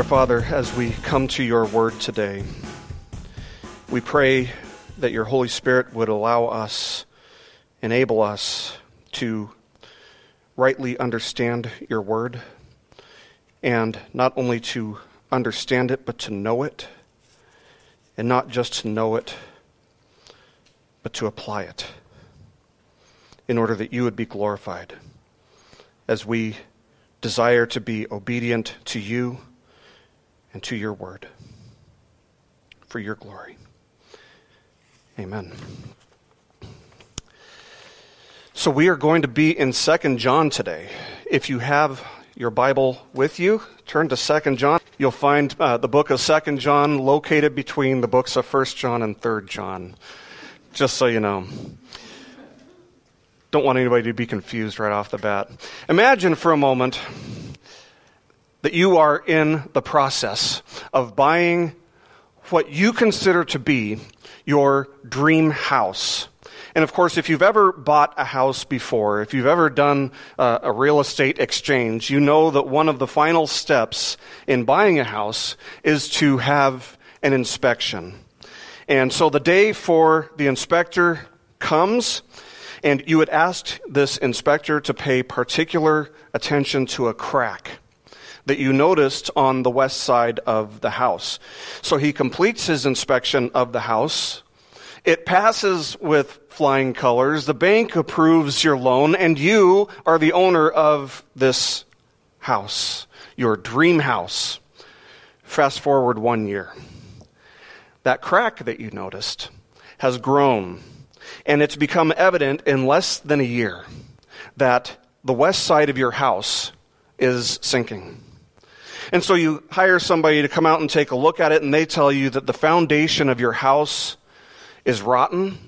Our Father, as we come to your word today, we pray that your Holy Spirit would allow us, enable us to rightly understand your word, and not only to understand it, but to know it, and not just to know it, but to apply it, in order that you would be glorified. As we desire to be obedient to you and to your word for your glory. Amen. So we are going to be in 2 John today. If you have your Bible with you, turn to 2 John. You'll find uh, the book of 2 John located between the books of 1 John and 3 John. Just so you know. Don't want anybody to be confused right off the bat. Imagine for a moment that you are in the process of buying what you consider to be your dream house. And of course, if you've ever bought a house before, if you've ever done uh, a real estate exchange, you know that one of the final steps in buying a house is to have an inspection. And so the day for the inspector comes, and you had asked this inspector to pay particular attention to a crack that you noticed on the west side of the house. So he completes his inspection of the house. It passes with flying colors. The bank approves your loan, and you are the owner of this house, your dream house. Fast forward one year. That crack that you noticed has grown, and it's become evident in less than a year that the west side of your house is sinking. And so you hire somebody to come out and take a look at it, and they tell you that the foundation of your house is rotten,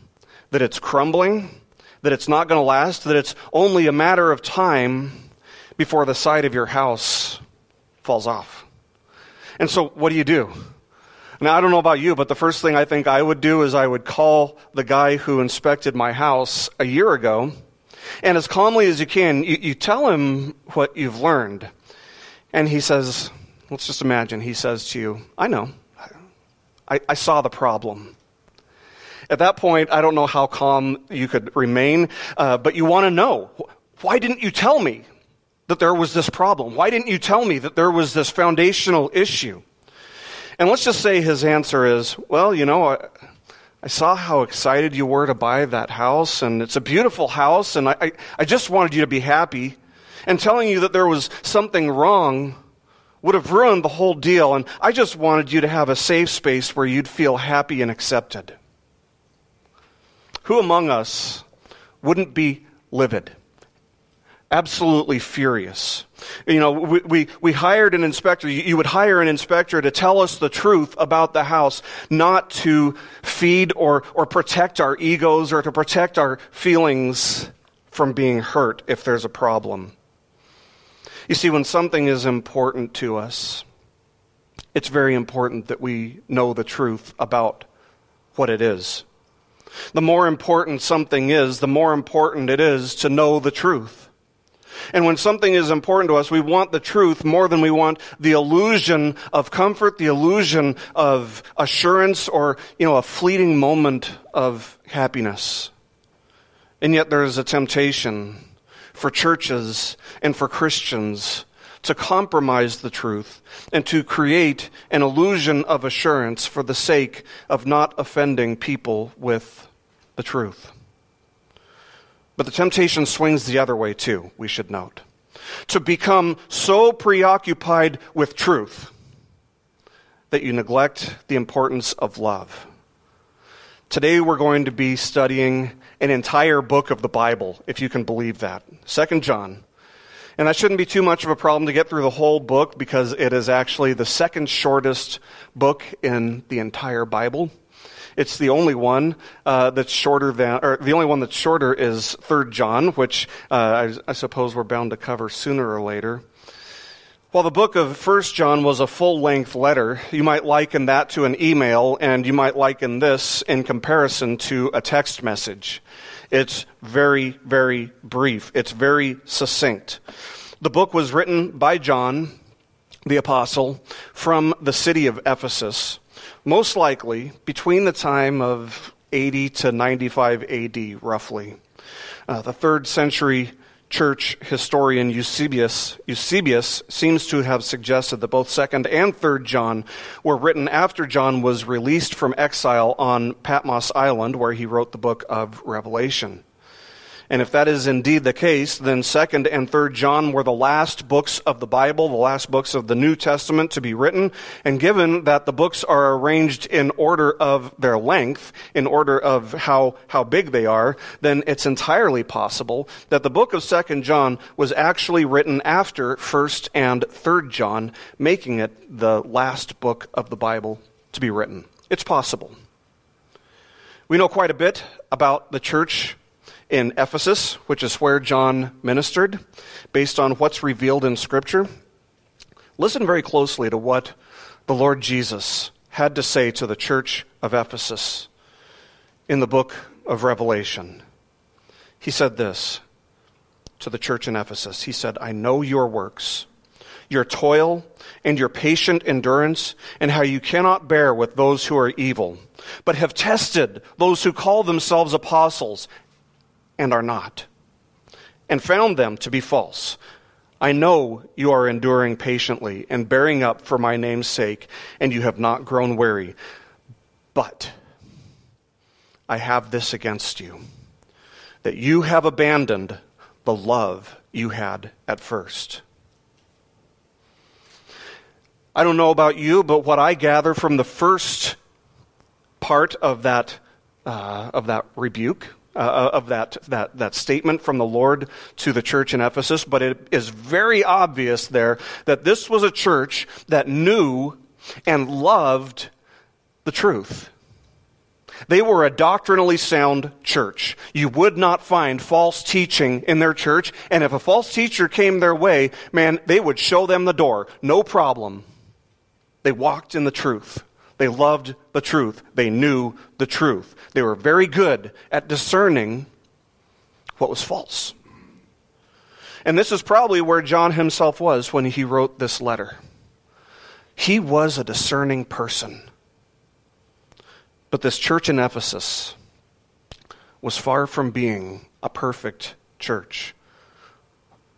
that it's crumbling, that it's not going to last, that it's only a matter of time before the side of your house falls off. And so, what do you do? Now, I don't know about you, but the first thing I think I would do is I would call the guy who inspected my house a year ago, and as calmly as you can, you, you tell him what you've learned. And he says, let's just imagine, he says to you, I know. I, I saw the problem. At that point, I don't know how calm you could remain, uh, but you want to know why didn't you tell me that there was this problem? Why didn't you tell me that there was this foundational issue? And let's just say his answer is, well, you know, I, I saw how excited you were to buy that house, and it's a beautiful house, and I, I, I just wanted you to be happy and telling you that there was something wrong would have ruined the whole deal. And I just wanted you to have a safe space where you'd feel happy and accepted. Who among us wouldn't be livid? Absolutely furious. You know, we, we, we hired an inspector. You, you would hire an inspector to tell us the truth about the house, not to feed or, or protect our egos or to protect our feelings from being hurt if there's a problem. You see, when something is important to us, it's very important that we know the truth about what it is. The more important something is, the more important it is to know the truth. And when something is important to us, we want the truth more than we want the illusion of comfort, the illusion of assurance, or, you know, a fleeting moment of happiness. And yet there is a temptation for churches and for Christians to compromise the truth and to create an illusion of assurance for the sake of not offending people with the truth. But the temptation swings the other way too, we should note. To become so preoccupied with truth that you neglect the importance of love. Today we're going to be studying an entire book of the Bible, if you can believe that. Second John. And that shouldn't be too much of a problem to get through the whole book because it is actually the second shortest book in the entire Bible. It's the only one uh, that's shorter than, or the only one that's shorter is Third John, which uh, I, I suppose we're bound to cover sooner or later. While the book of First John was a full-length letter, you might liken that to an email, and you might liken this in comparison to a text message. It's very, very brief. It's very succinct. The book was written by John the apostle, from the city of Ephesus, most likely between the time of 80 to 95 AD, roughly. Uh, the third century church historian Eusebius, Eusebius seems to have suggested that both 2nd and 3rd John were written after John was released from exile on Patmos Island, where he wrote the book of Revelation. And if that is indeed the case, then 2nd and 3rd John were the last books of the Bible, the last books of the New Testament to be written. And given that the books are arranged in order of their length, in order of how, how big they are, then it's entirely possible that the book of 2nd John was actually written after 1st and 3rd John, making it the last book of the Bible to be written. It's possible. We know quite a bit about the church in Ephesus, which is where John ministered, based on what's revealed in Scripture. Listen very closely to what the Lord Jesus had to say to the church of Ephesus in the book of Revelation. He said this to the church in Ephesus He said, I know your works, your toil, and your patient endurance, and how you cannot bear with those who are evil, but have tested those who call themselves apostles and are not, and found them to be false. I know you are enduring patiently and bearing up for my name's sake, and you have not grown weary. But I have this against you that you have abandoned the love you had at first. I don't know about you, but what I gather from the first part of that, uh, of that rebuke uh, of that, that, that statement from the Lord to the church in Ephesus, but it is very obvious there that this was a church that knew and loved the truth. They were a doctrinally sound church. You would not find false teaching in their church, and if a false teacher came their way, man, they would show them the door. No problem. They walked in the truth. They loved the truth. They knew the truth. They were very good at discerning what was false. And this is probably where John himself was when he wrote this letter. He was a discerning person. But this church in Ephesus was far from being a perfect church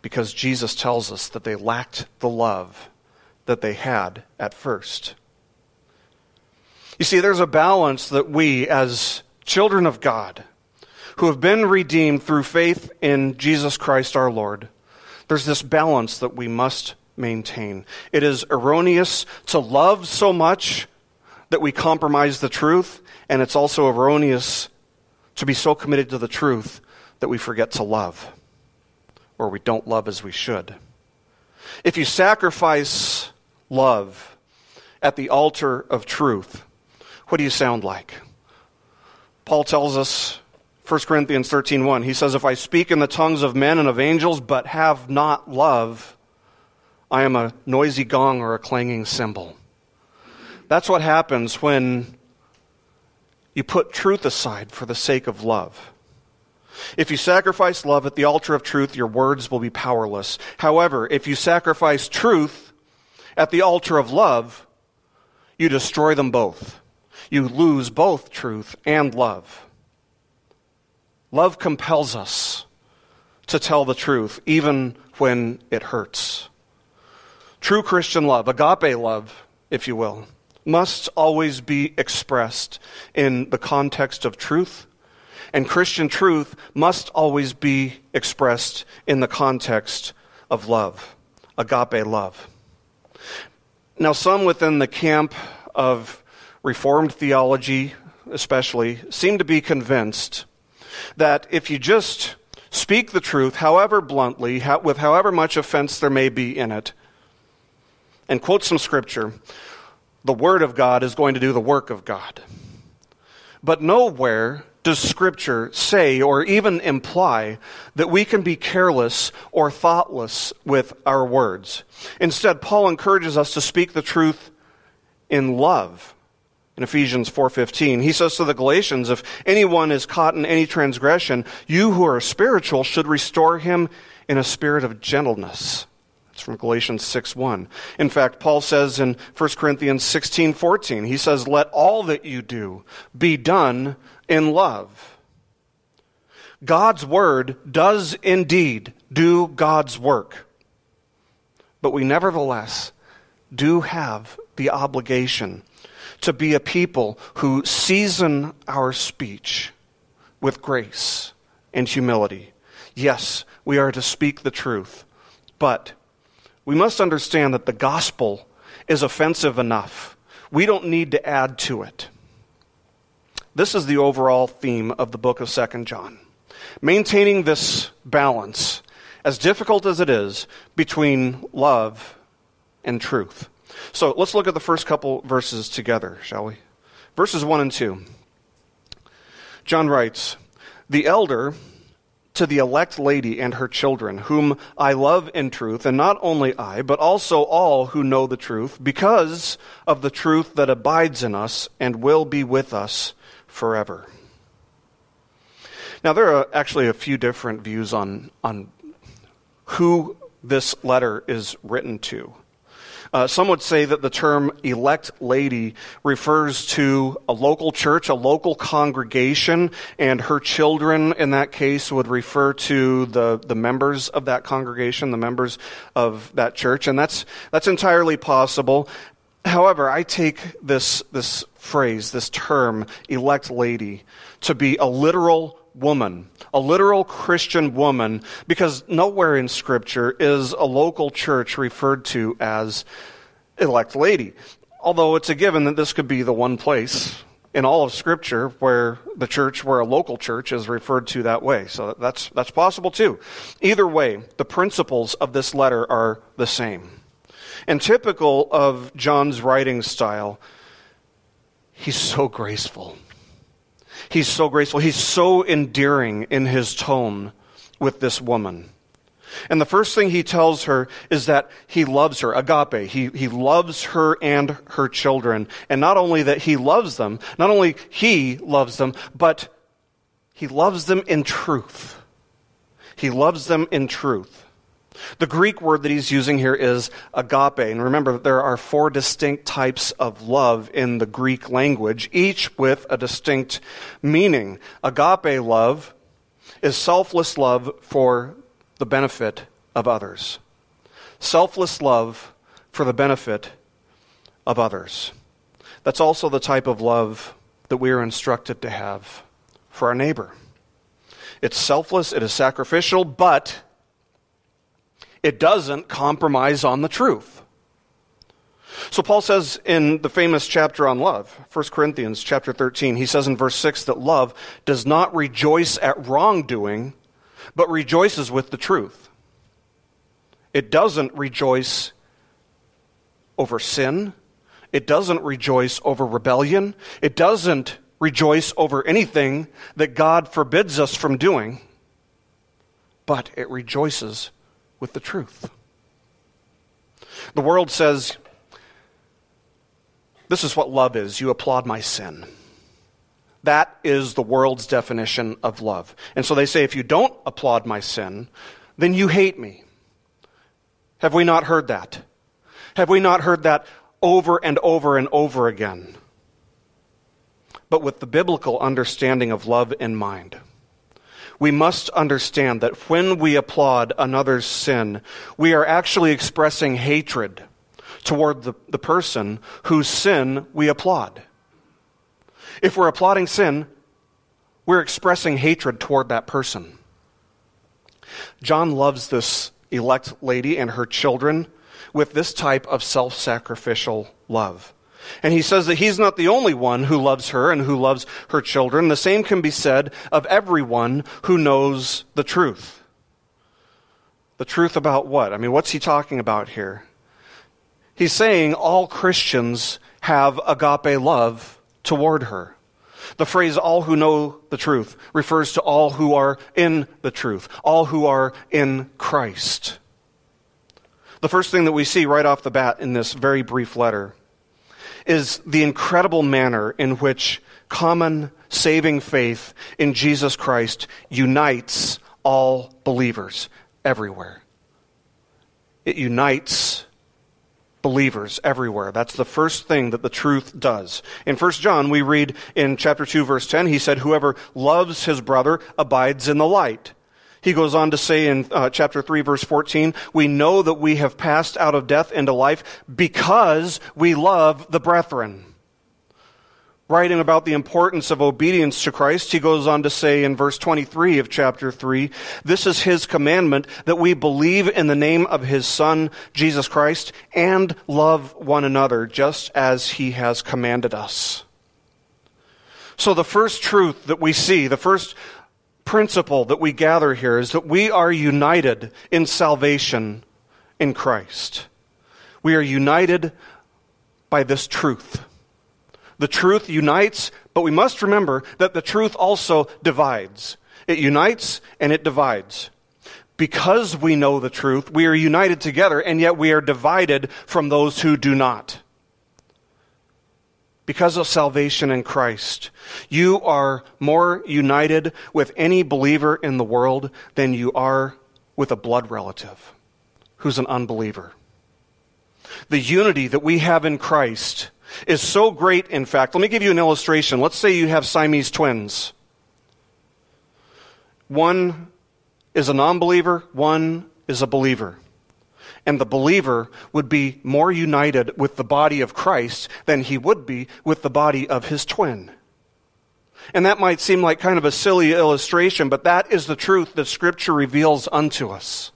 because Jesus tells us that they lacked the love that they had at first. You see, there's a balance that we, as children of God, who have been redeemed through faith in Jesus Christ our Lord, there's this balance that we must maintain. It is erroneous to love so much that we compromise the truth, and it's also erroneous to be so committed to the truth that we forget to love, or we don't love as we should. If you sacrifice love at the altar of truth, what do you sound like? Paul tells us 1 Corinthians 13:1. He says if I speak in the tongues of men and of angels but have not love, I am a noisy gong or a clanging cymbal. That's what happens when you put truth aside for the sake of love. If you sacrifice love at the altar of truth, your words will be powerless. However, if you sacrifice truth at the altar of love, you destroy them both you lose both truth and love. Love compels us to tell the truth, even when it hurts. True Christian love, agape love, if you will, must always be expressed in the context of truth, and Christian truth must always be expressed in the context of love, agape love. Now, some within the camp of Reformed theology, especially, seem to be convinced that if you just speak the truth, however bluntly, with however much offense there may be in it, and quote some scripture, the Word of God is going to do the work of God. But nowhere does Scripture say or even imply that we can be careless or thoughtless with our words. Instead, Paul encourages us to speak the truth in love in Ephesians 4:15. He says to the Galatians, if anyone is caught in any transgression, you who are spiritual should restore him in a spirit of gentleness. It's from Galatians 6 1. In fact, Paul says in 1 Corinthians 16:14, he says, Let all that you do be done in love. God's word does indeed do God's work. But we nevertheless do have the obligation to be a people who season our speech with grace and humility. Yes, we are to speak the truth, but we must understand that the gospel is offensive enough. We don't need to add to it. This is the overall theme of the book of 2nd John. Maintaining this balance, as difficult as it is, between love and truth. So let's look at the first couple verses together, shall we? Verses 1 and 2. John writes, The elder to the elect lady and her children, whom I love in truth, and not only I, but also all who know the truth, because of the truth that abides in us and will be with us forever. Now, there are actually a few different views on, on who this letter is written to. Uh, some would say that the term elect lady refers to a local church, a local congregation, and her children in that case would refer to the, the members of that congregation, the members of that church. And that's, that's entirely possible. However, I take this, this phrase, this term, elect lady, to be a literal woman, a literal Christian woman, because nowhere in Scripture is a local church referred to as elect lady. Although it's a given that this could be the one place in all of Scripture where the church, where a local church is referred to that way. So that's, that's possible too. Either way, the principles of this letter are the same. And typical of John's writing style, he's so graceful. He's so graceful. He's so endearing in his tone with this woman. And the first thing he tells her is that he loves her, agape. He, he loves her and her children. And not only that he loves them, not only he loves them, but he loves them in truth. He loves them in truth. The Greek word that he's using here is agape. And remember, that there are four distinct types of love in the Greek language, each with a distinct meaning. Agape love is selfless love for the benefit of others. Selfless love for the benefit of others. That's also the type of love that we are instructed to have for our neighbor. It's selfless, it is sacrificial, but it doesn't compromise on the truth. So Paul says in the famous chapter on love, 1 Corinthians chapter 13, he says in verse 6 that love does not rejoice at wrongdoing, but rejoices with the truth. It doesn't rejoice over sin. It doesn't rejoice over rebellion. It doesn't rejoice over anything that God forbids us from doing, but it rejoices with the truth. The world says, This is what love is. You applaud my sin. That is the world's definition of love. And so they say, If you don't applaud my sin, then you hate me. Have we not heard that? Have we not heard that over and over and over again? But with the biblical understanding of love in mind we must understand that when we applaud another's sin, we are actually expressing hatred toward the, the person whose sin we applaud. If we're applauding sin, we're expressing hatred toward that person. John loves this elect lady and her children with this type of self sacrificial love. And he says that he's not the only one who loves her and who loves her children. The same can be said of everyone who knows the truth. The truth about what? I mean, what's he talking about here? He's saying all Christians have agape love toward her. The phrase all who know the truth refers to all who are in the truth, all who are in Christ. The first thing that we see right off the bat in this very brief letter is the incredible manner in which common saving faith in Jesus Christ unites all believers everywhere. it unites believers everywhere. That's the first thing that the truth does. In 1 John, we read in chapter 2, verse 10, he said, Whoever loves his brother abides in the light. He goes on to say in uh, chapter 3, verse 14, We know that we have passed out of death into life because we love the brethren writing about the importance of obedience to Christ, he goes on to say in verse 23 of chapter 3, this is his commandment that we believe in the name of his son, Jesus Christ, and love one another just as he has commanded us. So the first truth that we see, the first principle that we gather here is that we are united in salvation in Christ. We are united by this truth. The truth unites, but we must remember that the truth also divides. It unites and it divides. Because we know the truth, we are united together, and yet we are divided from those who do not. Because of salvation in Christ, you are more united with any believer in the world than you are with a blood relative who's an unbeliever. The unity that we have in Christ is so great, in fact. Let me give you an illustration. Let's say you have Siamese twins. One is a non believer, one is a believer. And the believer would be more united with the body of Christ than he would be with the body of his twin. And that might seem like kind of a silly illustration, but that is the truth that Scripture reveals unto us.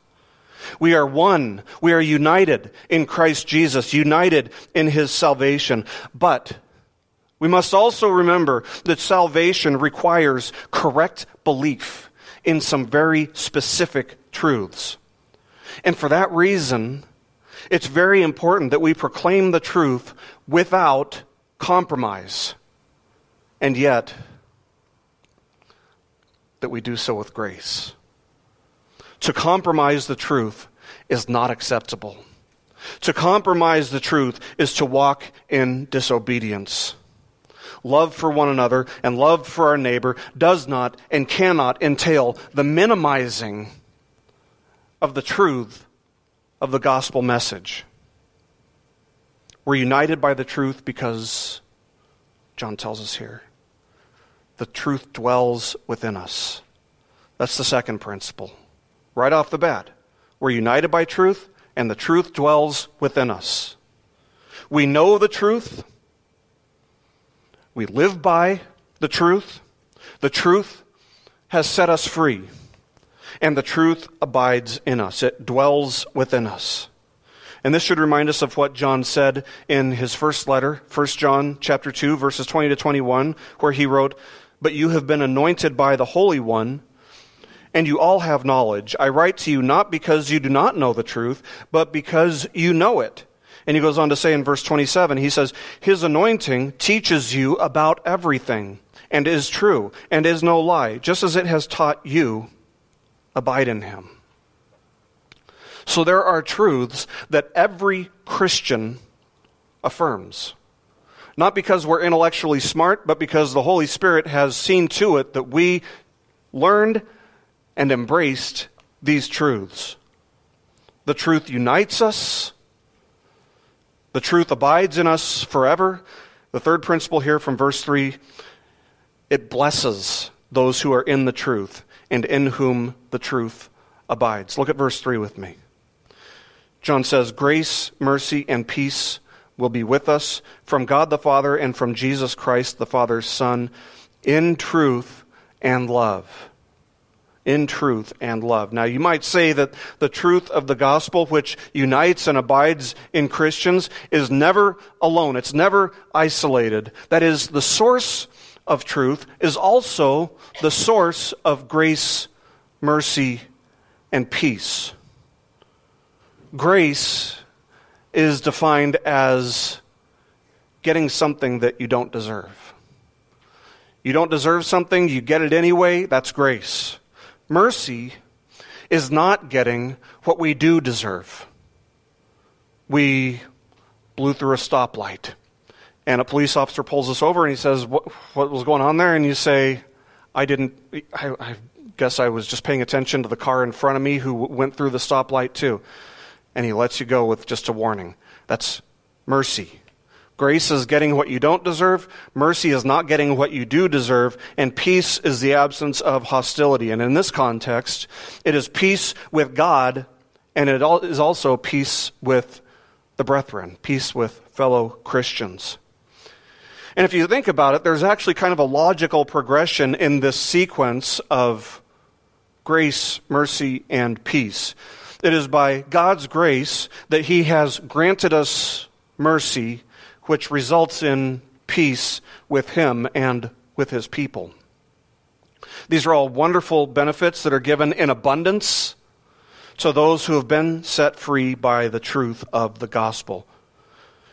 We are one. We are united in Christ Jesus, united in his salvation. But we must also remember that salvation requires correct belief in some very specific truths. And for that reason, it's very important that we proclaim the truth without compromise. And yet, that we do so with grace. To compromise the truth is not acceptable. To compromise the truth is to walk in disobedience. Love for one another and love for our neighbor does not and cannot entail the minimizing of the truth of the gospel message. We're united by the truth because, John tells us here, the truth dwells within us. That's the second principle right off the bat. We're united by truth, and the truth dwells within us. We know the truth. We live by the truth. The truth has set us free, and the truth abides in us. It dwells within us. And this should remind us of what John said in his first letter, 1 John chapter 2 verses 20 to 21, where he wrote, "But you have been anointed by the Holy One, and you all have knowledge. I write to you not because you do not know the truth, but because you know it. And he goes on to say in verse 27, he says, His anointing teaches you about everything, and is true, and is no lie. Just as it has taught you, abide in him. So there are truths that every Christian affirms. Not because we're intellectually smart, but because the Holy Spirit has seen to it that we learned and embraced these truths. The truth unites us, the truth abides in us forever. The third principle here from verse 3 it blesses those who are in the truth and in whom the truth abides. Look at verse 3 with me. John says, Grace, mercy, and peace will be with us from God the Father and from Jesus Christ, the Father's Son, in truth and love in truth and love. Now, you might say that the truth of the gospel, which unites and abides in Christians, is never alone. It's never isolated. That is, the source of truth is also the source of grace, mercy, and peace. Grace is defined as getting something that you don't deserve. You don't deserve something, you get it anyway, that's grace. Mercy is not getting what we do deserve. We blew through a stoplight, and a police officer pulls us over and he says, What, what was going on there? And you say, I didn't, I, I guess I was just paying attention to the car in front of me who went through the stoplight too. and he lets you go with just a warning. That's mercy. Grace is getting what you don't deserve. Mercy is not getting what you do deserve. And peace is the absence of hostility. And in this context, it is peace with God, and it is also peace with the brethren, peace with fellow Christians. And if you think about it, there's actually kind of a logical progression in this sequence of grace, mercy, and peace. It is by God's grace that He has granted us mercy, which results in peace with Him and with His people. These are all wonderful benefits that are given in abundance to those who have been set free by the truth of the gospel.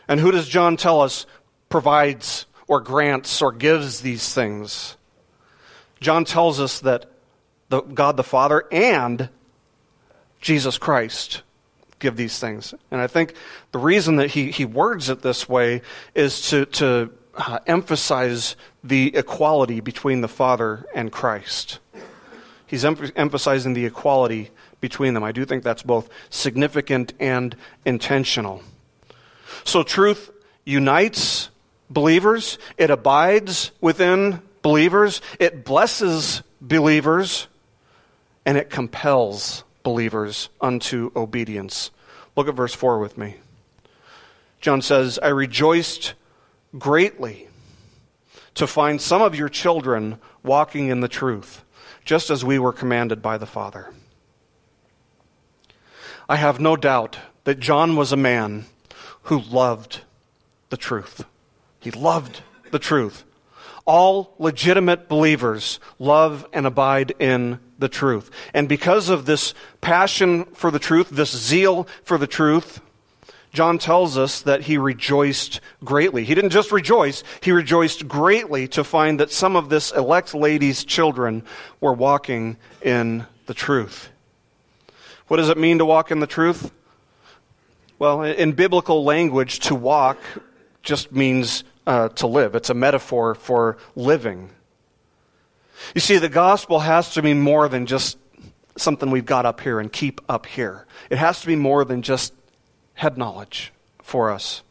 And who does John tell us provides or grants or gives these things? John tells us that the, God the Father and Jesus Christ give these things. And I think the reason that he, he words it this way is to, to uh, emphasize the equality between the Father and Christ. He's em- emphasizing the equality between them. I do think that's both significant and intentional. So, truth unites believers, it abides within believers, it blesses believers, and it compels believers unto obedience. Look at verse 4 with me. John says, I rejoiced greatly to find some of your children walking in the truth, just as we were commanded by the Father. I have no doubt that John was a man who loved the truth. He loved the truth. All legitimate believers love and abide in the truth. And because of this passion for the truth, this zeal for the truth, John tells us that he rejoiced greatly. He didn't just rejoice, he rejoiced greatly to find that some of this elect lady's children were walking in the truth. What does it mean to walk in the truth? Well, in biblical language, to walk just means uh, to live. It's a metaphor for living. You see, the gospel has to be more than just something we've got up here and keep up here. It has to be more than just head knowledge for us.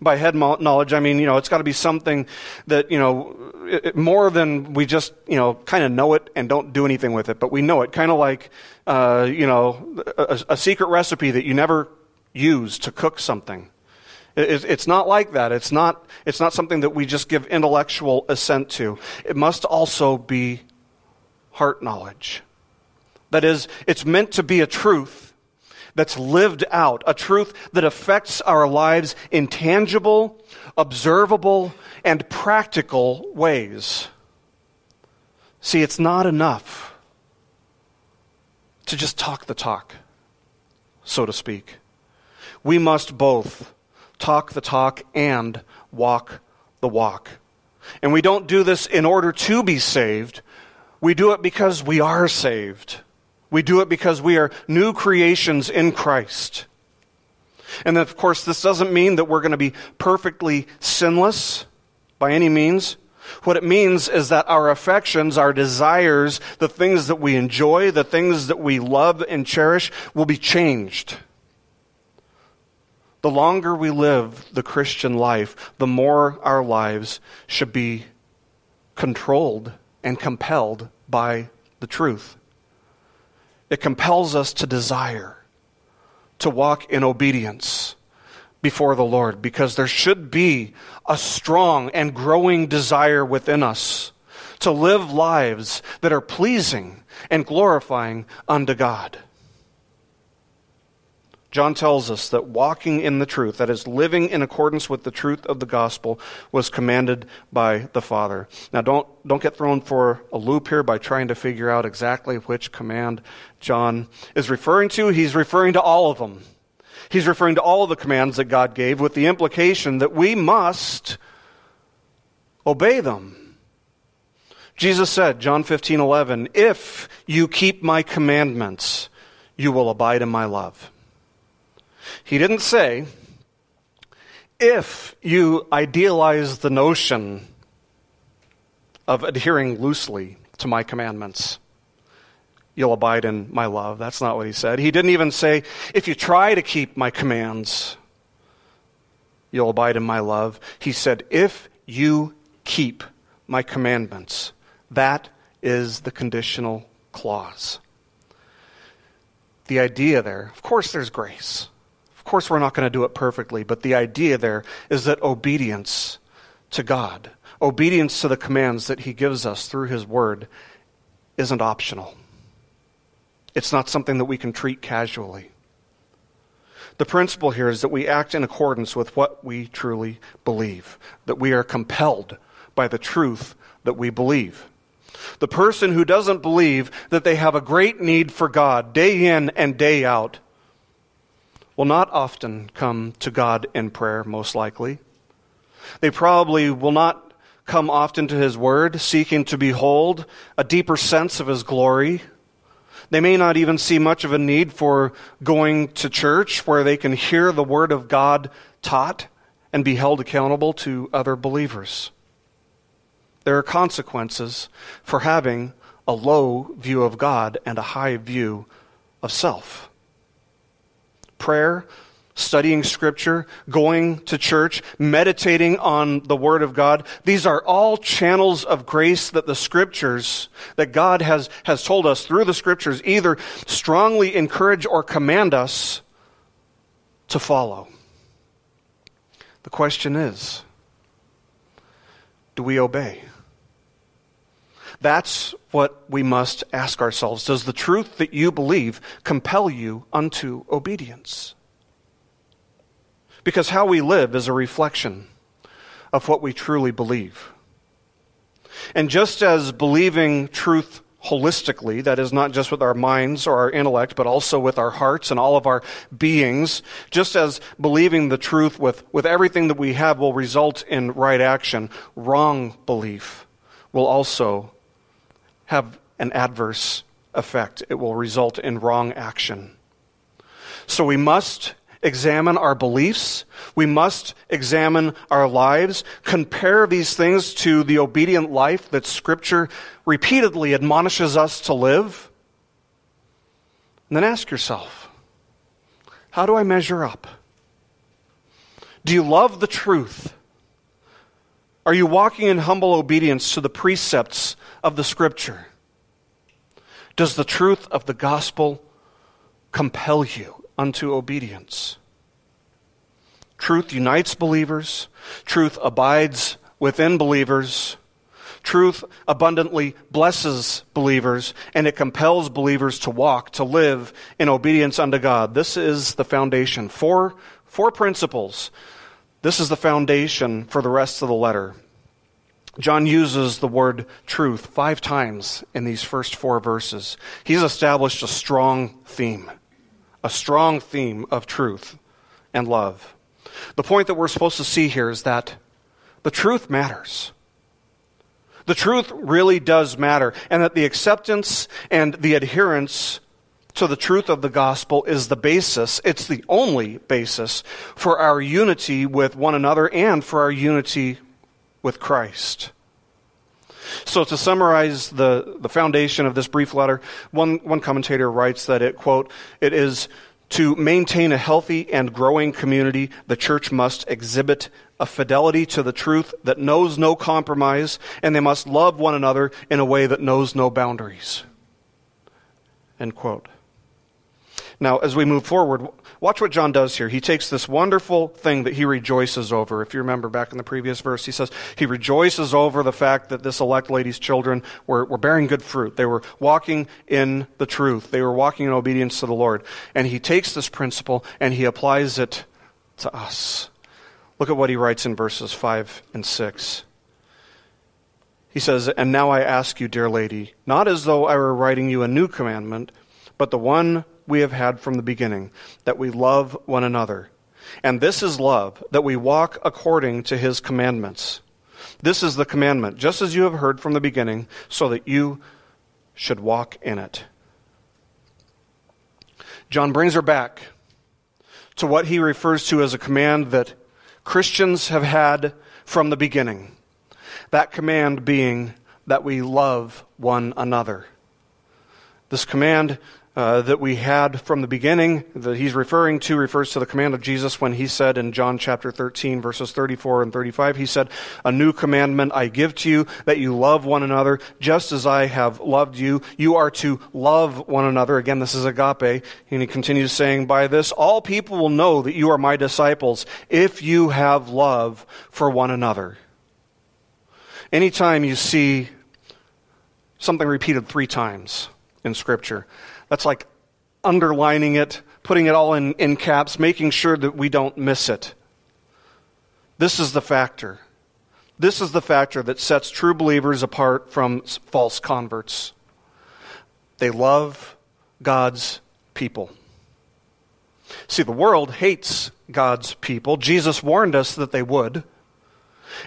By head knowledge, I mean, you know, it's got to be something that, you know, it, more than we just, you know, kind of know it and don't do anything with it, but we know it. Kind of like, uh, you know, a, a secret recipe that you never use to cook something. It's not like that. It's not, it's not something that we just give intellectual assent to. It must also be heart knowledge. That is, it's meant to be a truth that's lived out, a truth that affects our lives in tangible, observable, and practical ways. See, it's not enough to just talk the talk, so to speak. We must both talk the talk and walk the walk. And we don't do this in order to be saved. We do it because we are saved. We do it because we are new creations in Christ. And of course, this doesn't mean that we're going to be perfectly sinless by any means. What it means is that our affections, our desires, the things that we enjoy, the things that we love and cherish will be changed. The longer we live the Christian life, the more our lives should be controlled and compelled by the truth. It compels us to desire to walk in obedience before the Lord because there should be a strong and growing desire within us to live lives that are pleasing and glorifying unto God. John tells us that walking in the truth, that is, living in accordance with the truth of the gospel, was commanded by the Father. Now, don't, don't get thrown for a loop here by trying to figure out exactly which command John is referring to. He's referring to all of them. He's referring to all of the commands that God gave with the implication that we must obey them. Jesus said, John 15, 11, If you keep my commandments, you will abide in my love. He didn't say, if you idealize the notion of adhering loosely to my commandments, you'll abide in my love. That's not what he said. He didn't even say, if you try to keep my commands, you'll abide in my love. He said, if you keep my commandments. That is the conditional clause. The idea there, of course, there's grace. Course, we're not going to do it perfectly, but the idea there is that obedience to God, obedience to the commands that He gives us through His Word, isn't optional. It's not something that we can treat casually. The principle here is that we act in accordance with what we truly believe, that we are compelled by the truth that we believe. The person who doesn't believe that they have a great need for God day in and day out will not often come to God in prayer, most likely. They probably will not come often to His Word, seeking to behold a deeper sense of His glory they may not even see much of a need for going to church where they can hear the Word of God taught and be held accountable to other believers. There are consequences for having a low view of God and a high view of self. Prayer studying Scripture, going to church, meditating on the Word of God. These are all channels of grace that the Scriptures, that God has, has told us through the Scriptures, either strongly encourage or command us to follow. The question is do we obey? That's what we must ask ourselves. Does the truth that you believe compel you unto obedience? Because how we live is a reflection of what we truly believe. And just as believing truth holistically, that is, not just with our minds or our intellect, but also with our hearts and all of our beings, just as believing the truth with, with everything that we have will result in right action, wrong belief will also have an adverse effect. It will result in wrong action. So we must examine our beliefs. We must examine our lives, compare these things to the obedient life that Scripture repeatedly admonishes us to live. And then ask yourself how do I measure up? Do you love the truth? Are you walking in humble obedience to the precepts of the Scripture? Does the truth of the gospel compel you? unto obedience. Truth unites believers, truth abides within believers. Truth abundantly blesses believers, and it compels believers to walk, to live in obedience unto God. This is the foundation. Four, four principles. This is the foundation for the rest of the letter. John uses the word truth five times in these first four verses. He's established a strong theme a strong theme of truth and love. The point that we're supposed to see here is that the truth matters. The truth really does matter, and that the acceptance and the adherence to the truth of the gospel is the basis, it's the only basis for our unity with one another and for our unity with Christ. So, to summarize the, the foundation of this brief letter, one, one commentator writes that it, quote, it is to maintain a healthy and growing community, the church must exhibit a fidelity to the truth that knows no compromise, and they must love one another in a way that knows no boundaries. End quote. Now, as we move forward, watch what John does here. He takes this wonderful thing that he rejoices over. If you remember back in the previous verse, he says he rejoices over the fact that this elect lady's children were, were bearing good fruit. They were walking in the truth, they were walking in obedience to the Lord. And he takes this principle and he applies it to us. Look at what he writes in verses 5 and 6. He says, And now I ask you, dear lady, not as though I were writing you a new commandment, but the one we have had from the beginning, that we love one another. And this is love, that we walk according to his commandments. This is the commandment, just as you have heard from the beginning, so that you should walk in it. John brings her back to what he refers to as a command that Christians have had from the beginning. That command being that we love one another. This command uh, that we had from the beginning that he's referring to refers to the command of Jesus when he said in John chapter 13, verses 34 and 35, he said, A new commandment I give to you, that you love one another, just as I have loved you. You are to love one another. Again, this is agape. And he continues saying, By this, all people will know that you are my disciples, if you have love for one another. Anytime you see something repeated three times in Scripture, that's like underlining it, putting it all in, in caps, making sure that we don't miss it. This is the factor. This is the factor that sets true believers apart from false converts. They love God's people. See, the world hates God's people. Jesus warned us that they would.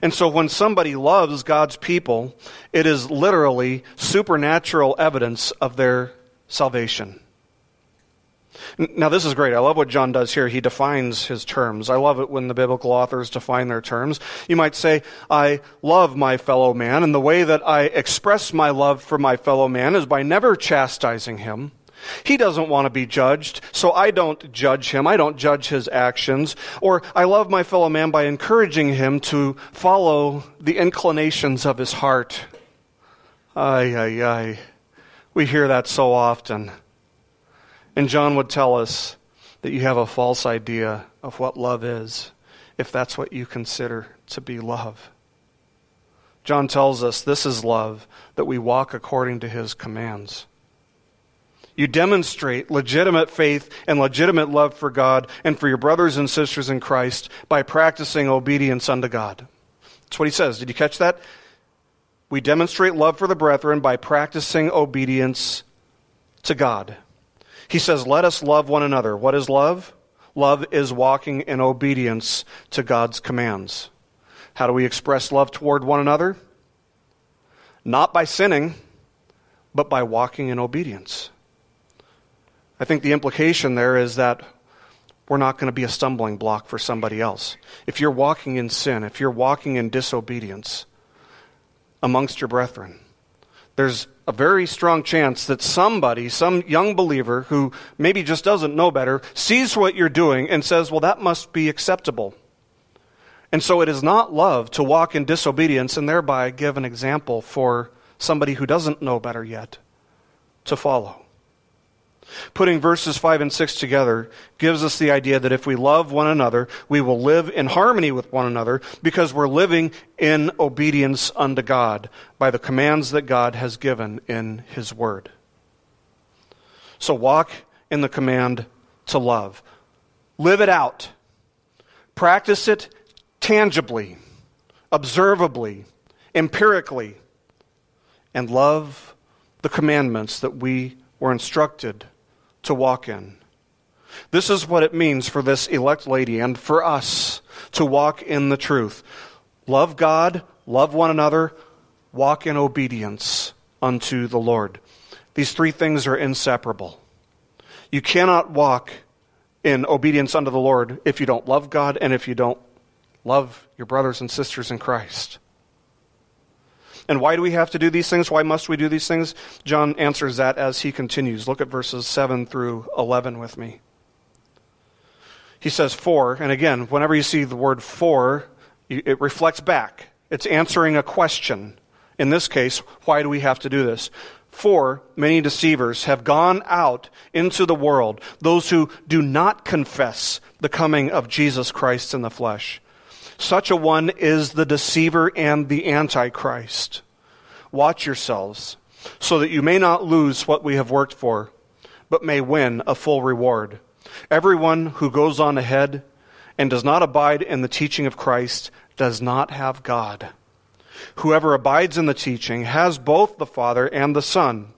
And so when somebody loves God's people, it is literally supernatural evidence of their salvation. Now, this is great. I love what John does here. He defines his terms. I love it when the biblical authors define their terms. You might say, I love my fellow man, and the way that I express my love for my fellow man is by never chastising him. He doesn't want to be judged, so I don't judge him. I don't judge his actions. Or I love my fellow man by encouraging him to follow the inclinations of his heart. Ay, ay, ay. We hear that so often. And John would tell us that you have a false idea of what love is, if that's what you consider to be love. John tells us this is love, that we walk according to his commands. You demonstrate legitimate faith and legitimate love for God and for your brothers and sisters in Christ by practicing obedience unto God. That's what he says. Did you catch that? We demonstrate love for the brethren by practicing obedience to God. He says, Let us love one another. What is love? Love is walking in obedience to God's commands. How do we express love toward one another? Not by sinning, but by walking in obedience. I think the implication there is that we're not going to be a stumbling block for somebody else. If you're walking in sin, if you're walking in disobedience, amongst your brethren. There's a very strong chance that somebody, some young believer who maybe just doesn't know better, sees what you're doing and says, Well, that must be acceptable. And so it is not love to walk in disobedience and thereby give an example for somebody who doesn't know better yet to follow. Putting verses 5 and 6 together gives us the idea that if we love one another, we will live in harmony with one another because we're living in obedience unto God by the commands that God has given in His Word. So walk in the command to love. Live it out. Practice it tangibly, observably, empirically, and love the commandments that we were instructed to walk in. This is what it means for this elect lady and for us to walk in the truth. Love God, love one another, walk in obedience unto the Lord. These three things are inseparable. You cannot walk in obedience unto the Lord if you don't love God and if you don't love your brothers and sisters in Christ. And why do we have to do these things? Why must we do these things? John answers that as he continues. Look at verses 7 through 11 with me. He says, For, and again, whenever you see the word for, it reflects back. It's answering a question. In this case, why do we have to do this? For many deceivers have gone out into the world, those who do not confess the coming of Jesus Christ in the flesh. Such a one is the deceiver and the antichrist. Watch yourselves, so that you may not lose what we have worked for, but may win a full reward. Everyone who goes on ahead and does not abide in the teaching of Christ does not have God. Whoever abides in the teaching has both the Father and the Son.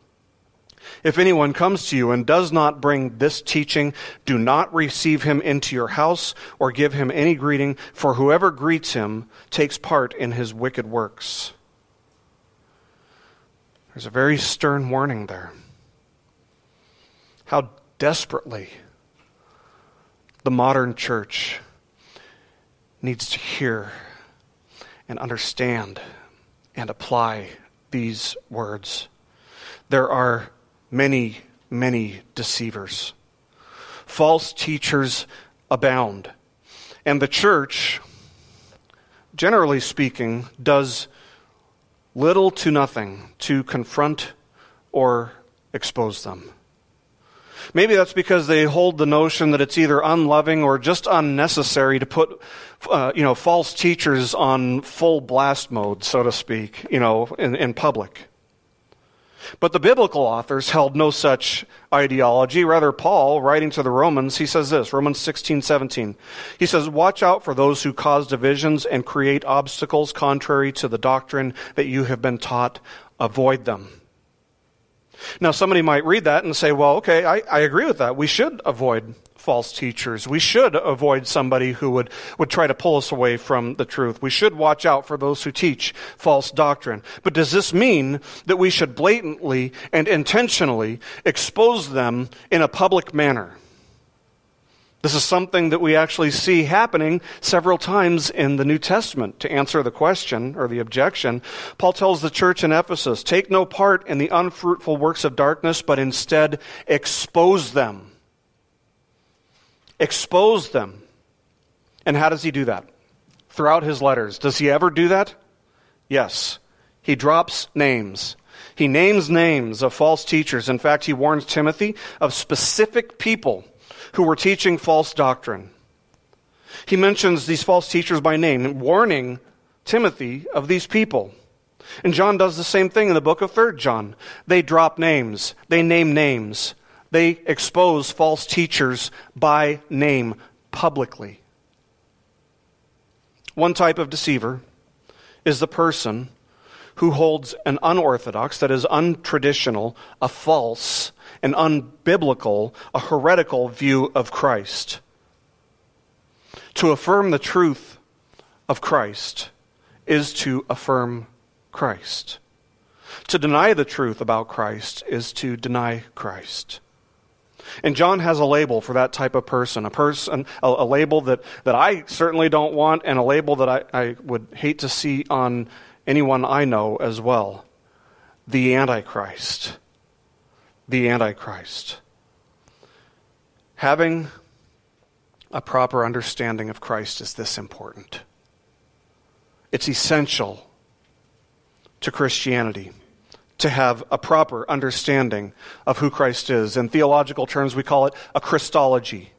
If anyone comes to you and does not bring this teaching, do not receive him into your house or give him any greeting, for whoever greets him takes part in his wicked works. There's a very stern warning there. How desperately the modern church needs to hear and understand and apply these words. There are many, many deceivers. False teachers abound. And the church, generally speaking, does little to nothing to confront or expose them. Maybe that's because they hold the notion that it's either unloving or just unnecessary to put, uh, you know, false teachers on full blast mode, so to speak, you know, in, in public. But the biblical authors held no such ideology. Rather, Paul, writing to the Romans, he says this Romans 16, 17. He says, Watch out for those who cause divisions and create obstacles contrary to the doctrine that you have been taught. Avoid them. Now, somebody might read that and say, Well, okay, I, I agree with that. We should avoid false teachers. We should avoid somebody who would, would try to pull us away from the truth. We should watch out for those who teach false doctrine. But does this mean that we should blatantly and intentionally expose them in a public manner? This is something that we actually see happening several times in the New Testament. To answer the question or the objection, Paul tells the church in Ephesus, take no part in the unfruitful works of darkness, but instead expose them expose them. And how does he do that? Throughout his letters. Does he ever do that? Yes. He drops names. He names names of false teachers. In fact, he warns Timothy of specific people who were teaching false doctrine. He mentions these false teachers by name, warning Timothy of these people. And John does the same thing in the book of 3rd John. They drop names, they name names. They expose false teachers by name publicly. One type of deceiver is the person who holds an unorthodox, that is, untraditional, a false, an unbiblical, a heretical view of Christ. To affirm the truth of Christ is to affirm Christ. To deny the truth about Christ is to deny Christ. And John has a label for that type of person, a person, a, a label that, that I certainly don't want, and a label that I, I would hate to see on anyone I know as well. The Antichrist. The Antichrist. Having a proper understanding of Christ is this important. It's essential to Christianity to have a proper understanding of who Christ is. In theological terms, we call it a Christology,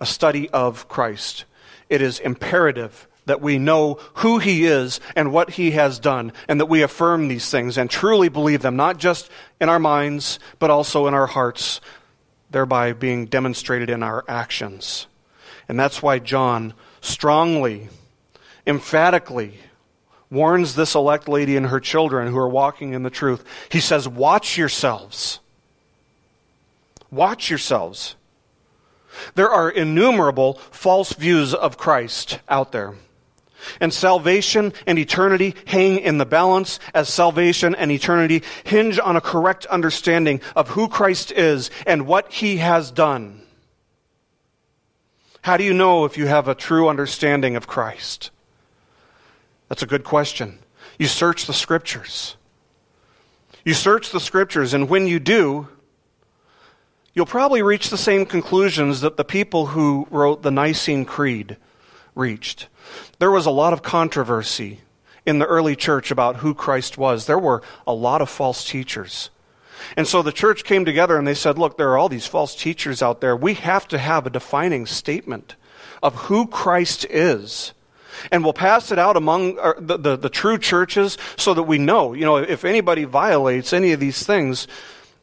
a study of Christ. It is imperative that we know who he is and what he has done, and that we affirm these things and truly believe them, not just in our minds, but also in our hearts, thereby being demonstrated in our actions. And that's why John strongly, emphatically, warns this elect lady and her children who are walking in the truth. He says, Watch yourselves. Watch yourselves. There are innumerable false views of Christ out there. And salvation and eternity hang in the balance as salvation and eternity hinge on a correct understanding of who Christ is and what he has done. How do you know if you have a true understanding of Christ? That's a good question. You search the scriptures. You search the scriptures, and when you do, you'll probably reach the same conclusions that the people who wrote the Nicene Creed reached. There was a lot of controversy in the early church about who Christ was. There were a lot of false teachers. And so the church came together and they said, Look, there are all these false teachers out there. We have to have a defining statement of who Christ is and we'll pass it out among our, the, the, the true churches so that we know, you know, if anybody violates any of these things,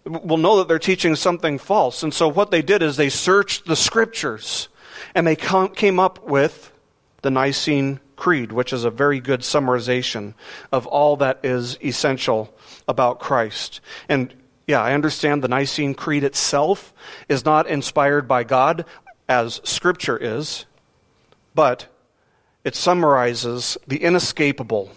we'll know that they're teaching something false. And so what they did is they searched the scriptures and they came up with the Nicene Creed, which is a very good summarization of all that is essential about Christ. And yeah, I understand the Nicene Creed itself is not inspired by God as Scripture is, but it summarizes the inescapable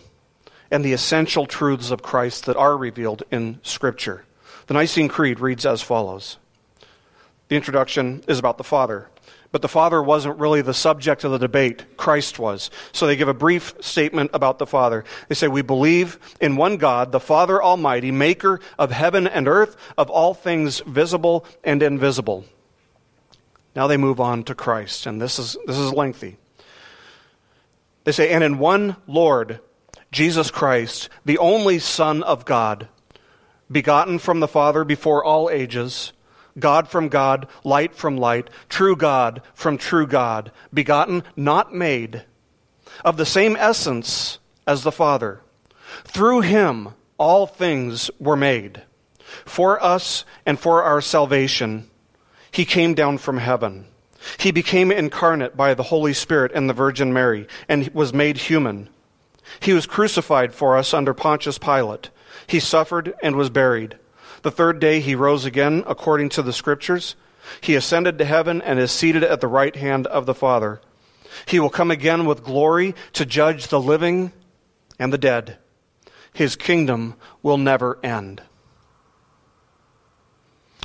and the essential truths of Christ that are revealed in Scripture. The Nicene Creed reads as follows The introduction is about the Father, but the Father wasn't really the subject of the debate. Christ was. So they give a brief statement about the Father. They say, We believe in one God, the Father Almighty, maker of heaven and earth, of all things visible and invisible. Now they move on to Christ, and this is, this is lengthy. They say, And in one Lord, Jesus Christ, the only Son of God, begotten from the Father before all ages God from God, light from light, true God from true God, begotten, not made, of the same essence as the Father. Through him all things were made. For us and for our salvation, he came down from heaven. He became incarnate by the Holy Spirit and the Virgin Mary, and was made human. He was crucified for us under Pontius Pilate. He suffered and was buried. The third day he rose again according to the Scriptures. He ascended to heaven and is seated at the right hand of the Father. He will come again with glory to judge the living and the dead. His kingdom will never end.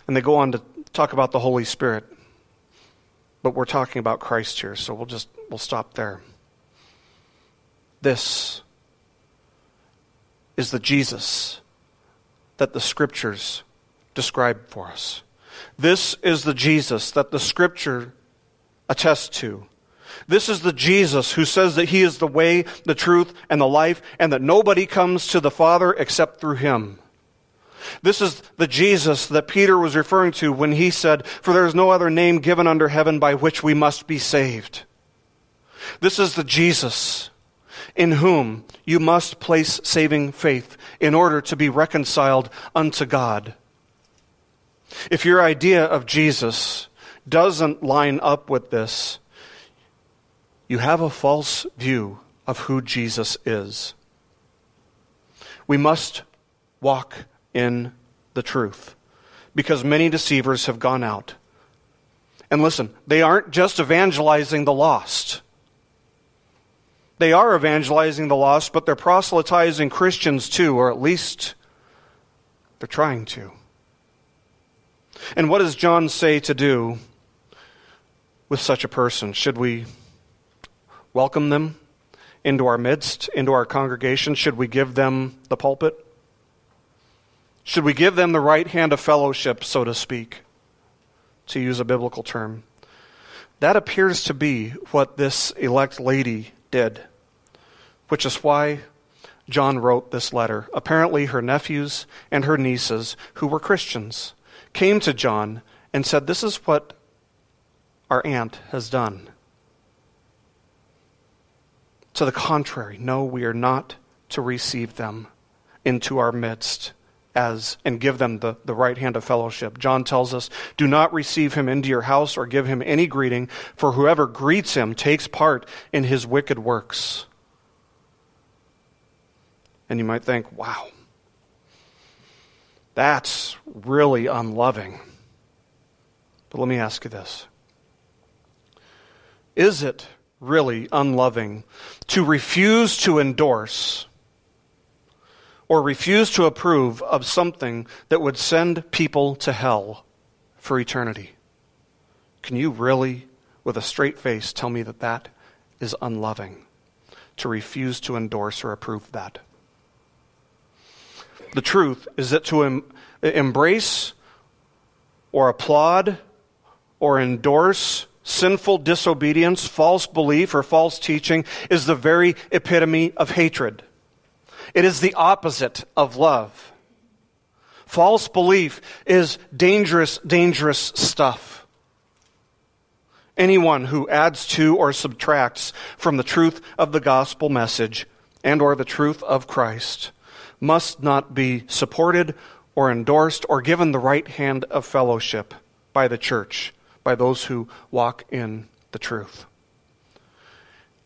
And they go on to talk about the Holy Spirit. But we're talking about Christ here, so we'll just we'll stop there. This is the Jesus that the scriptures describe for us. This is the Jesus that the scripture attests to. This is the Jesus who says that he is the way, the truth, and the life, and that nobody comes to the Father except through him. This is the Jesus that Peter was referring to when he said, For there is no other name given under heaven by which we must be saved. This is the Jesus in whom you must place saving faith in order to be reconciled unto God. If your idea of Jesus doesn't line up with this, you have a false view of who Jesus is. We must walk in the truth because many deceivers have gone out. And listen, they aren't just evangelizing the lost. They are evangelizing the lost, but they're proselytizing Christians too, or at least they're trying to. And what does John say to do with such a person? Should we welcome them into our midst, into our congregation? Should we give them the pulpit? Should we give them the right hand of fellowship, so to speak, to use a biblical term? That appears to be what this elect lady did which is why John wrote this letter. Apparently, her nephews and her nieces, who were Christians, came to John and said, This is what our aunt has done. To the contrary, no, we are not to receive them into our midst as and give them the, the right hand of fellowship. John tells us, Do not receive him into your house or give him any greeting, for whoever greets him takes part in his wicked works. And you might think, wow, that's really unloving. But let me ask you this Is it really unloving to refuse to endorse or refuse to approve of something that would send people to hell for eternity? Can you really, with a straight face, tell me that that is unloving? To refuse to endorse or approve that? the truth is that to em- embrace or applaud or endorse sinful disobedience, false belief, or false teaching is the very epitome of hatred. It is the opposite of love. False belief is dangerous, dangerous stuff. Anyone who adds to or subtracts from the truth of the gospel message and or the truth of Christ must not be supported or endorsed or given the right hand of fellowship by the church, by those who walk in the truth.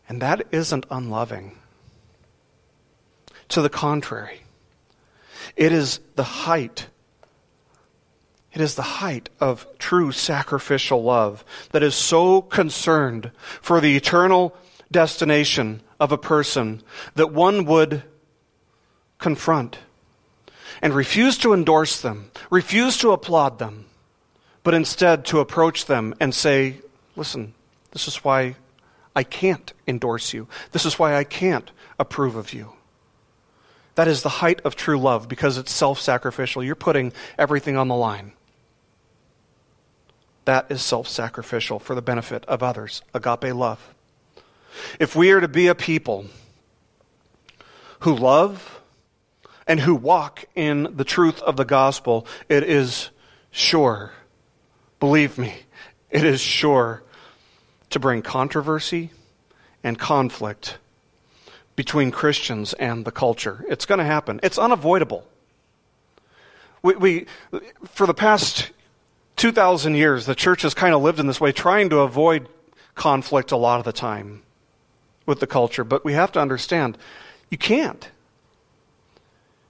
And that isn't unloving. To the contrary, it is the height. It is the height of true sacrificial love that is so concerned for the eternal destination of a person that one would confront and refuse to endorse them, refuse to applaud them, but instead to approach them and say, Listen, this is why I can't endorse you. This is why I can't approve of you. That is the height of true love because it's self sacrificial. You're putting everything on the line. That is self sacrificial for the benefit of others. Agape love. If we are to be a people who love and who walk in the truth of the gospel, it is sure, believe me, it is sure to bring controversy and conflict between Christians and the culture. It's going to happen. It's unavoidable. We, we, for the past 2,000 years, the church has kind of lived in this way, trying to avoid conflict a lot of the time with the culture. But we have to understand you can't.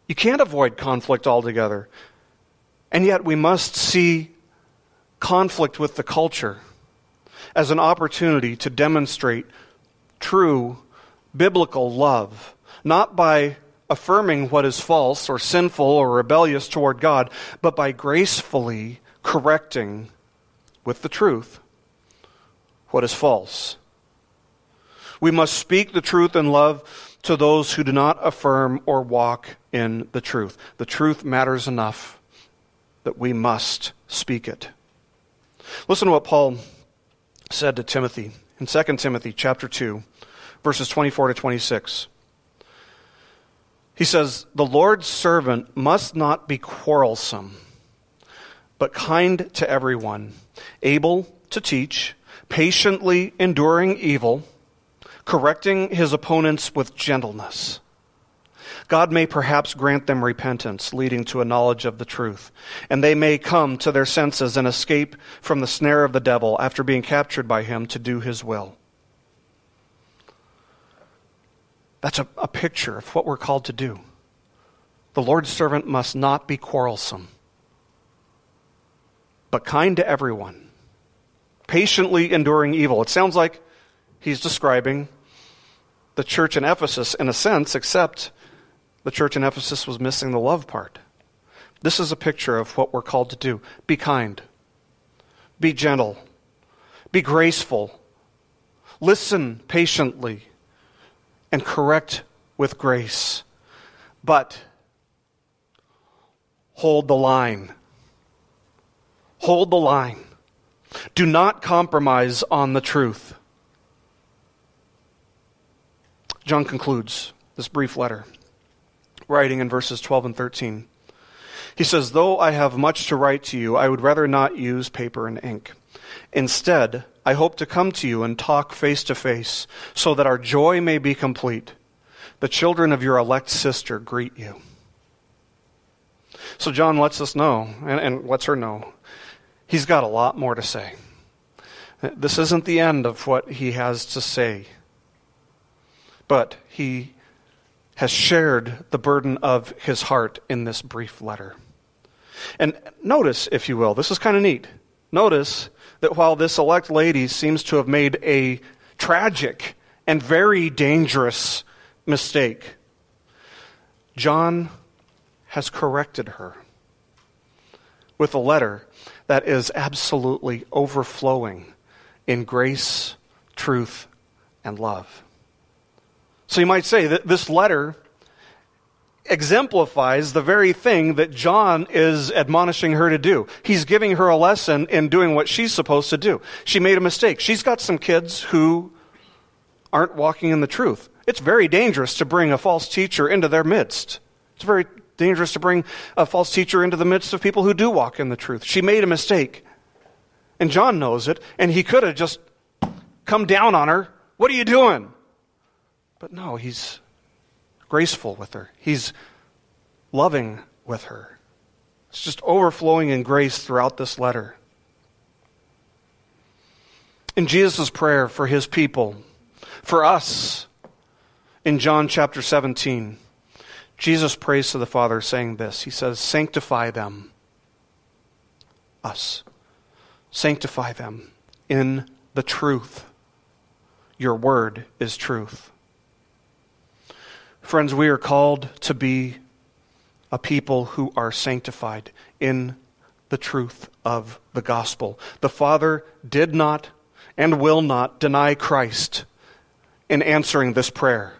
You can't avoid conflict altogether. And yet we must see conflict with the culture as an opportunity to demonstrate true biblical love, not by affirming what is false or sinful or rebellious toward God, but by gracefully correcting with the truth what is false. We must speak the truth in love to those who do not affirm or walk in the truth. The truth matters enough that we must speak it. Listen to what Paul said to Timothy in 2 Timothy chapter 2 verses 24 to 26. He says, "The Lord's servant must not be quarrelsome, but kind to everyone, able to teach, patiently enduring evil, correcting his opponents with gentleness. God may perhaps grant them repentance, leading to a knowledge of the truth, and they may come to their senses and escape from the snare of the devil after being captured by him to do his will. That's a, a picture of what we're called to do. The Lord's servant must not be quarrelsome, but kind to everyone, patiently enduring evil. It sounds like he's describing the church in Ephesus in a sense, except the church in Ephesus was missing the love part. This is a picture of what we're called to do be kind, be gentle, be graceful, listen patiently, and correct with grace. But hold the line. Hold the line. Do not compromise on the truth. John concludes this brief letter, writing in verses 12 and 13. He says, Though I have much to write to you, I would rather not use paper and ink. Instead, I hope to come to you and talk face to face, so that our joy may be complete. The children of your elect sister greet you. So John lets us know, and, and lets her know, he's got a lot more to say. This isn't the end of what he has to say but he has shared the burden of his heart in this brief letter. And notice, if you will, this is kind of neat. Notice that while this elect lady seems to have made a tragic and very dangerous mistake, John has corrected her with a letter that is absolutely overflowing in grace, truth, and love. So you might say that this letter exemplifies the very thing that John is admonishing her to do. He's giving her a lesson in doing what she's supposed to do. She made a mistake. She's got some kids who aren't walking in the truth. It's very dangerous to bring a false teacher into their midst. It's very dangerous to bring a false teacher into the midst of people who do walk in the truth. She made a mistake. And John knows it, and he could have just come down on her. What are you doing? But no, he's graceful with her, he's loving with her. It's just overflowing in grace throughout this letter. In Jesus' prayer for his people, for us, in John chapter 17, Jesus prays to the Father, saying this He says, Sanctify them, us. Sanctify them in the truth. Your word is truth. Friends, we are called to be a people who are sanctified in the truth of the gospel. The Father did not and will not deny Christ in answering this prayer.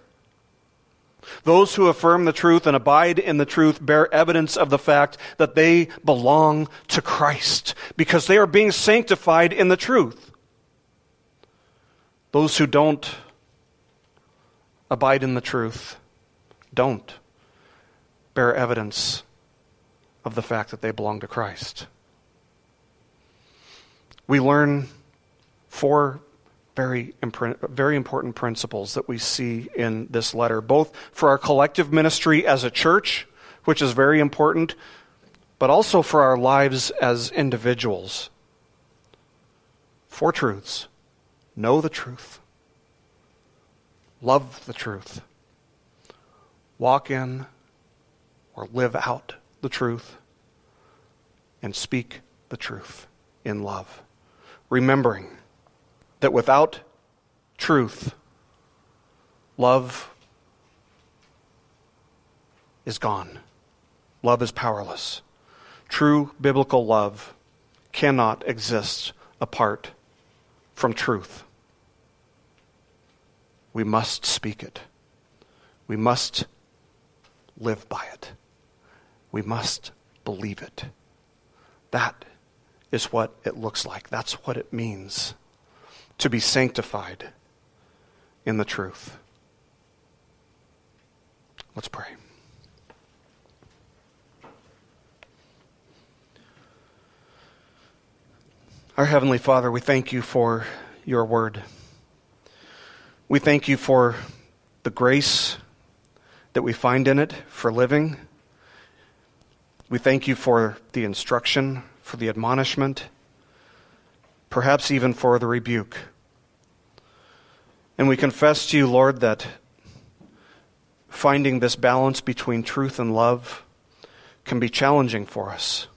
Those who affirm the truth and abide in the truth bear evidence of the fact that they belong to Christ because they are being sanctified in the truth. Those who don't abide in the truth don't bear evidence of the fact that they belong to Christ. We learn four very, very important principles that we see in this letter, both for our collective ministry as a church, which is very important, but also for our lives as individuals. Four truths know the truth, love the truth, walk in or live out the truth, and speak the truth in love. Remembering that without truth, love is gone. Love is powerless. True biblical love cannot exist apart from truth. We must speak it. We must live by it. We must believe it. That is what it looks like. That's what it means to be sanctified in the truth. Let's pray. Our Heavenly Father, we thank you for your word. We thank you for the grace that we find in it for living. We thank you for the instruction, for the admonishment perhaps even for the rebuke. And we confess to you, Lord, that finding this balance between truth and love can be challenging for us.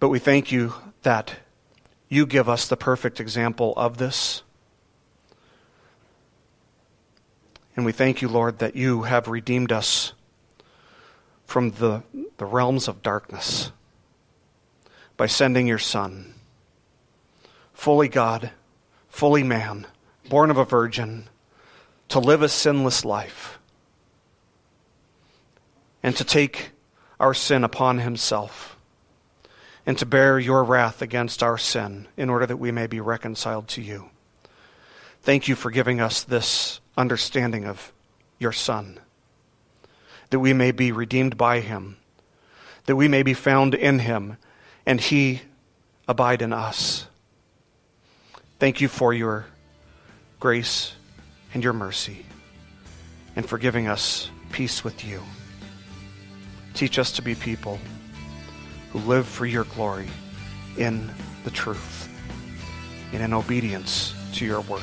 But we thank you that you give us the perfect example of this. And we thank you, Lord, that you have redeemed us from the, the realms of darkness by sending your Son fully God, fully man, born of a virgin, to live a sinless life, and to take our sin upon himself, and to bear your wrath against our sin in order that we may be reconciled to you. Thank you for giving us this understanding of your Son, that we may be redeemed by him, that we may be found in him, and he abide in us. Thank you for your grace and your mercy and for giving us peace with you. Teach us to be people who live for your glory in the truth and in obedience to your word.